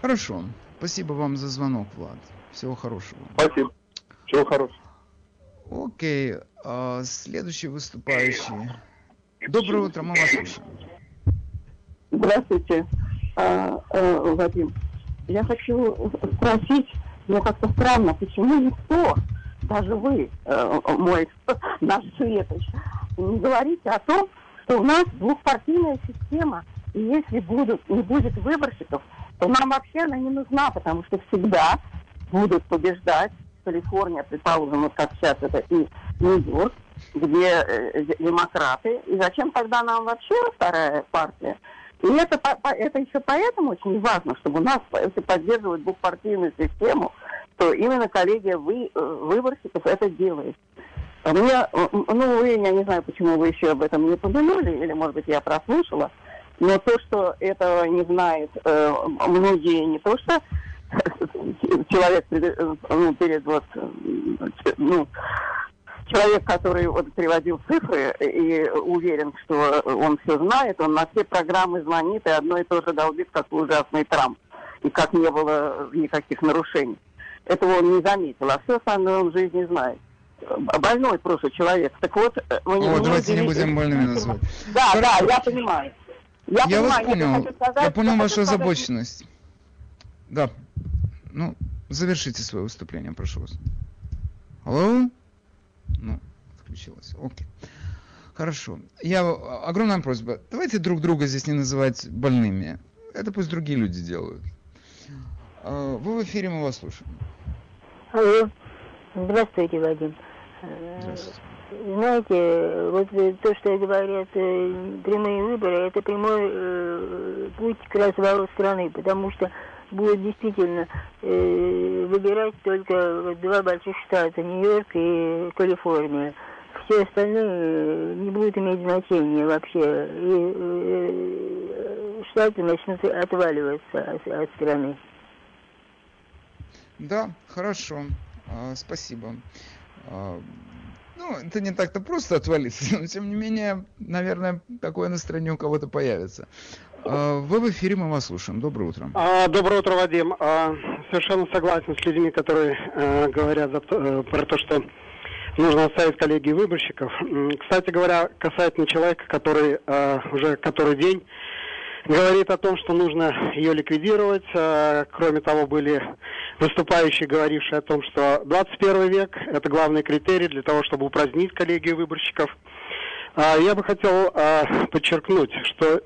Хорошо. Спасибо вам за звонок, Влад. Всего хорошего. Спасибо. Всего хорошего. Окей. А, следующий выступающий. Доброе утро, мы вас слушаем. Здравствуйте, а, а, Вадим. Я хочу спросить, ну как-то странно, почему никто, даже вы, э, мой <laughs> наш Светоч, не говорите о том, что у нас двухпартийная система, и если будут, не будет выборщиков, то нам вообще она не нужна, потому что всегда будут побеждать Калифорния, предположим, вот как сейчас это и Нью-Йорк, где э, демократы. И зачем тогда нам вообще вторая партия? И это, это еще поэтому очень важно, чтобы у нас, если поддерживать двухпартийную систему, то именно коллегия вы, э, выборщиков это делает. Мне, ну, я не знаю, почему вы еще об этом не упомянули, или, может быть, я прослушала, но то, что этого не знает э, многие, не то что <laughs> человек э, ну, перед вот, ну, человек, который вот приводил цифры и уверен, что он все знает, он на все программы звонит и одно и то же долбит, как ужасный Трамп, и как не было никаких нарушений. Этого он не заметил, а все остальное он в жизни знает. Больной просто человек. Так вот, мы не, О, давайте не будем больными называть. Да, Хорошо. да, я понимаю. Я, я понимаю, вас понял. сказать, я понял вашу озабоченность. Да. Ну, завершите свое выступление, прошу вас. Алло? Ну, отключилась. Окей. Хорошо. Я огромная просьба. Давайте друг друга здесь не называть больными. Это пусть другие люди делают. А, вы в эфире, мы вас слушаем. Алло. Здравствуйте, Вадим. Здравствуйте. Знаете, вот то, что говорят э, прямые выборы, это прямой э, путь к развалу страны, потому что будет действительно э, выбирать только два больших штата, Нью-Йорк и Калифорния. Все остальные э, не будут иметь значения вообще. И э, штаты начнут отваливаться от, от страны. Да, хорошо. А, спасибо. А, ну, это не так-то просто отвалиться, <laughs> но тем не менее, наверное, такое настроение у кого-то появится. А, вы в эфире, мы вас слушаем. Доброе утро. А, доброе утро, Вадим. А, совершенно согласен с людьми, которые а, говорят а, про то, что нужно оставить коллегии выборщиков. Кстати говоря, касательно человека, который а, уже который день говорит о том, что нужно ее ликвидировать. Кроме того, были выступающие, говорившие о том, что 21 век – это главный критерий для того, чтобы упразднить коллегию выборщиков. Я бы хотел подчеркнуть, что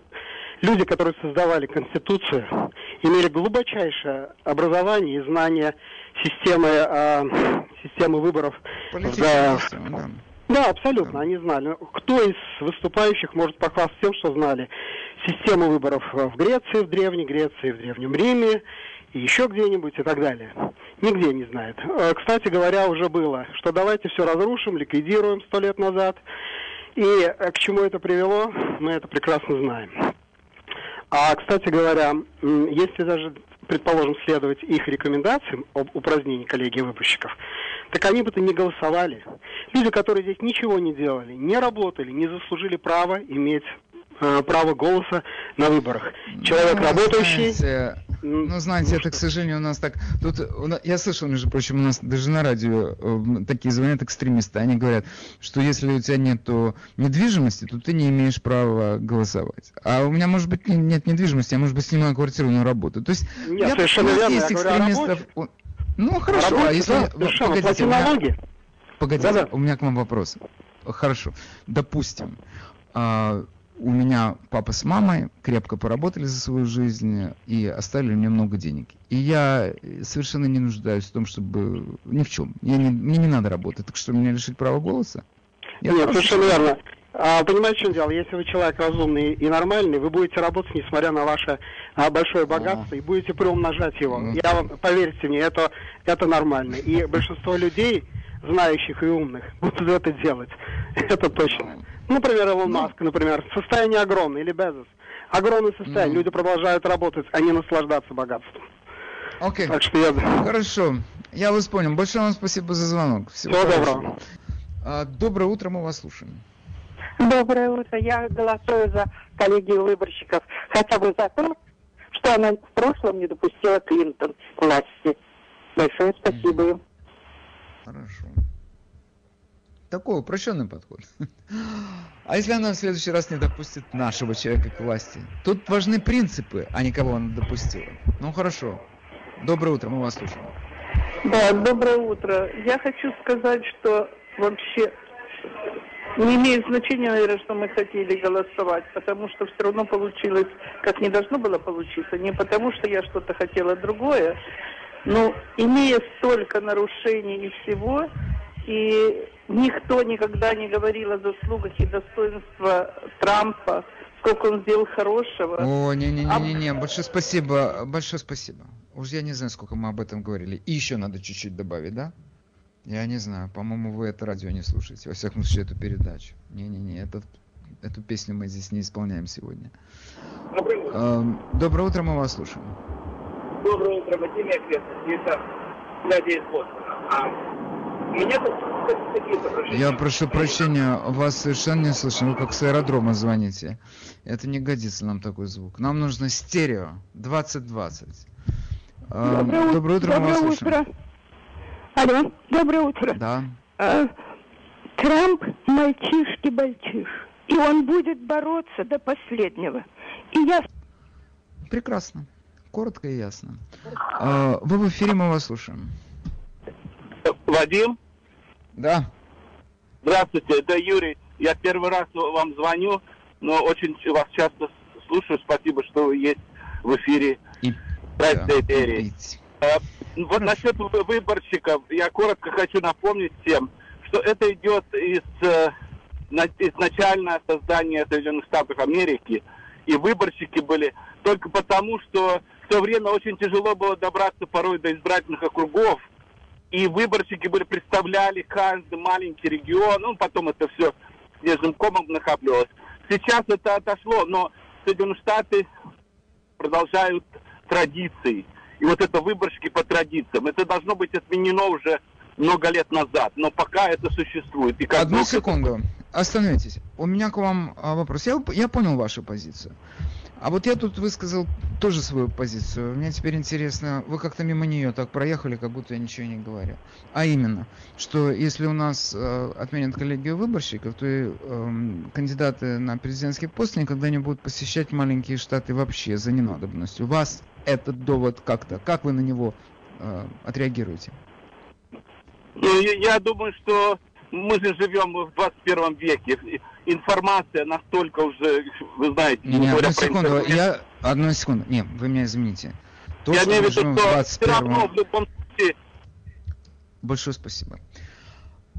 люди, которые создавали Конституцию, имели глубочайшее образование и знание системы, системы выборов. Да. да. Да, абсолютно, да. они знали. Кто из выступающих может похвастаться тем, что знали систему выборов в Греции, в Древней Греции, в Древнем Риме, и еще где-нибудь и так далее. Нигде не знает. Э, кстати говоря, уже было, что давайте все разрушим, ликвидируем сто лет назад. И э, к чему это привело, мы это прекрасно знаем. А, кстати говоря, если даже, предположим, следовать их рекомендациям об упразднении коллегии выборщиков, так они бы-то не голосовали. Люди, которые здесь ничего не делали, не работали, не заслужили права иметь э, право голоса на выборах. Человек ну, работающий... Знаете, ну, знаете, это, к сожалению, у нас так... Тут, я слышал, между прочим, у нас даже на радио э, такие звонят экстремисты. Они говорят, что если у тебя нет недвижимости, то ты не имеешь права голосовать. А у меня, может быть, нет недвижимости, я, может быть, снимаю квартиру на работу. То есть, нет, я, совершенно верно. Есть экстремистов... Ну, хорошо, а если... Да, погодите, у меня... Погодите, да, да. у меня к вам вопрос. Хорошо. Допустим, а, у меня папа с мамой крепко поработали за свою жизнь и оставили мне много денег. И я совершенно не нуждаюсь в том, чтобы ни в чем. Я не, мне не надо работать. Так что меня лишить права голоса? Я Нет, совершенно верно. А, понимаете, в чем дело? Если вы человек разумный и нормальный, вы будете работать, несмотря на ваше а, большое богатство, а. и будете приумножать его. Ну, Я вам, поверьте мне, это, это нормально. И большинство людей, знающих и умных, <laughs> будут это делать. <laughs> Это точно. Ну, например, Илон ну. Маск, например. Состояние огромное, или Безос. Огромное состояние. Ну. Люди продолжают работать, а не наслаждаться богатством. Окей. Так что я... Хорошо. Я вас понял. Большое вам спасибо за звонок. Всего, Всего доброго. А, доброе утро, мы вас слушаем. Доброе утро. Я голосую за коллегию выборщиков. Хотя бы за то, что она в прошлом не допустила Клинтон к власти. Большое спасибо им. Хорошо. Такой упрощенный подход. А если она в следующий раз не допустит нашего человека к власти? Тут важны принципы, а не кого она допустила. Ну хорошо. Доброе утро, мы вас слушаем. Да, доброе утро. Я хочу сказать, что вообще не имеет значения, наверное, что мы хотели голосовать, потому что все равно получилось, как не должно было получиться. Не потому, что я что-то хотела другое, но имея столько нарушений и всего, и никто никогда не говорил о заслугах и достоинстве Трампа, сколько он сделал хорошего. О, не-не-не-не, а... большое спасибо, большое спасибо. Уж я не знаю, сколько мы об этом говорили. И еще надо чуть-чуть добавить, да? Я не знаю, по-моему, вы это радио не слушаете, во всяком случае, эту передачу. Не-не-не, этот, эту песню мы здесь не исполняем сегодня. Доброе утро. Эм, доброе утро, мы вас слушаем. Доброе утро, Вадим Это дядя из Бостона. А, меня такие. Я прошу прощения, вас совершенно не слышно. Вы как с аэродрома звоните. Это не годится нам такой звук. Нам нужно стерео 2020. Эм, доброе, доброе утро, доброе мы вас утро. слышим. Алло, доброе утро. Да. А, Трамп мальчишки-бальчиш. И он будет бороться до последнего. И я... Прекрасно. Коротко и ясно. А, вы в эфире, мы вас слушаем. Вадим? Да. Здравствуйте, это Юрий. Я первый раз вам звоню, но очень вас часто слушаю. Спасибо, что вы есть в эфире. И... Да, вот насчет выборщиков, я коротко хочу напомнить всем, что это идет из э, изначально создания Соединенных Штатов Америки, и выборщики были только потому, что в то время очень тяжело было добраться порой до избирательных округов, и выборщики были, представляли каждый маленький регион, ну, потом это все снежным комом накапливалось. Сейчас это отошло, но Соединенные Штаты продолжают традиции. И вот это выборщики по традициям, это должно быть отменено уже много лет назад, но пока это существует. И как Одну секунду, остановитесь. У меня к вам а, вопрос. Я, я понял вашу позицию. А вот я тут высказал тоже свою позицию. Мне теперь интересно, вы как-то мимо нее так проехали, как будто я ничего не говорил. А именно, что если у нас э, отменят коллегию выборщиков, то и э, кандидаты на президентский пост никогда не будут посещать маленькие штаты вообще за ненадобностью. Вас этот довод как-то, как вы на него э, отреагируете? Ну, я думаю, что мы же живем в 21 веке. Информация настолько уже, вы знаете, не, не одну секунду, интернет. я одну секунду, не, вы меня извините. То, я имею в виду, что 21... все равно в любом случае. Большое спасибо.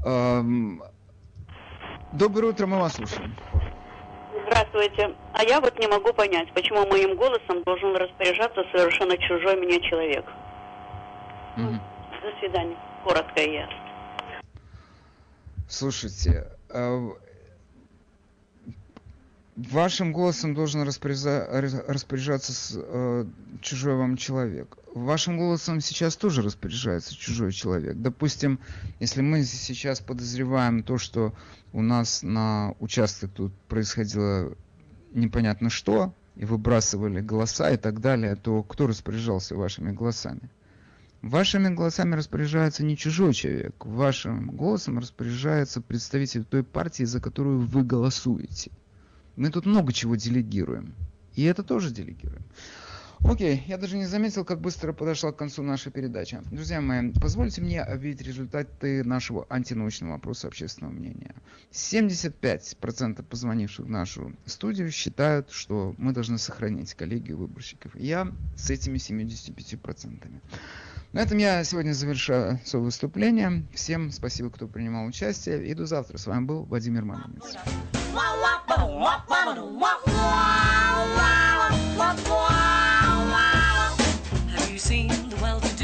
Эм... Доброе утро, мы вас слушаем. Здравствуйте. А я вот не могу понять, почему моим голосом должен распоряжаться совершенно чужой мне человек. Угу. До свидания. Коротко и ясно. Слушайте, а, вашим голосом должен распоряжаться э, чужой вам человек. Вашим голосом сейчас тоже распоряжается чужой человек. Допустим, если мы сейчас подозреваем то, что у нас на участке тут происходило непонятно что, и выбрасывали голоса и так далее, то кто распоряжался вашими голосами? Вашими голосами распоряжается не чужой человек. Вашим голосом распоряжается представитель той партии, за которую вы голосуете. Мы тут много чего делегируем. И это тоже делегируем. Окей, я даже не заметил, как быстро подошла к концу наша передача. Друзья мои, позвольте мне объявить результаты нашего антинаучного опроса общественного мнения. 75% позвонивших в нашу студию считают, что мы должны сохранить коллегию выборщиков. Я с этими 75%. На этом я сегодня завершаю свое выступление. Всем спасибо, кто принимал участие. И до завтра. С вами был Владимир Маминец. Have you seen the well-to-do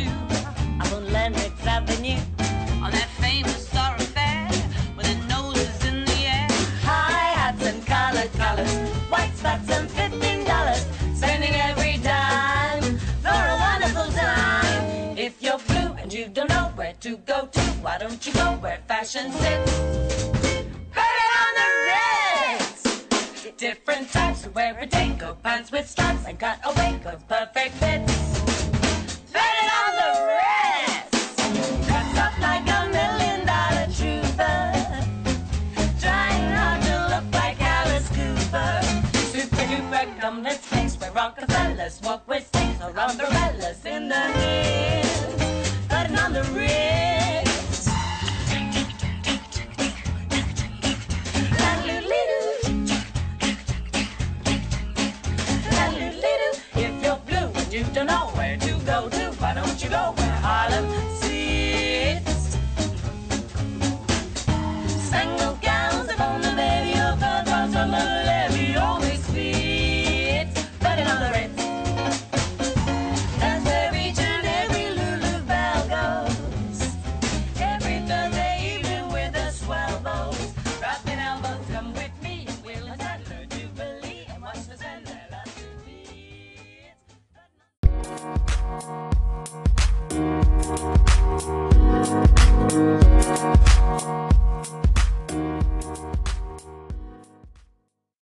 and sits.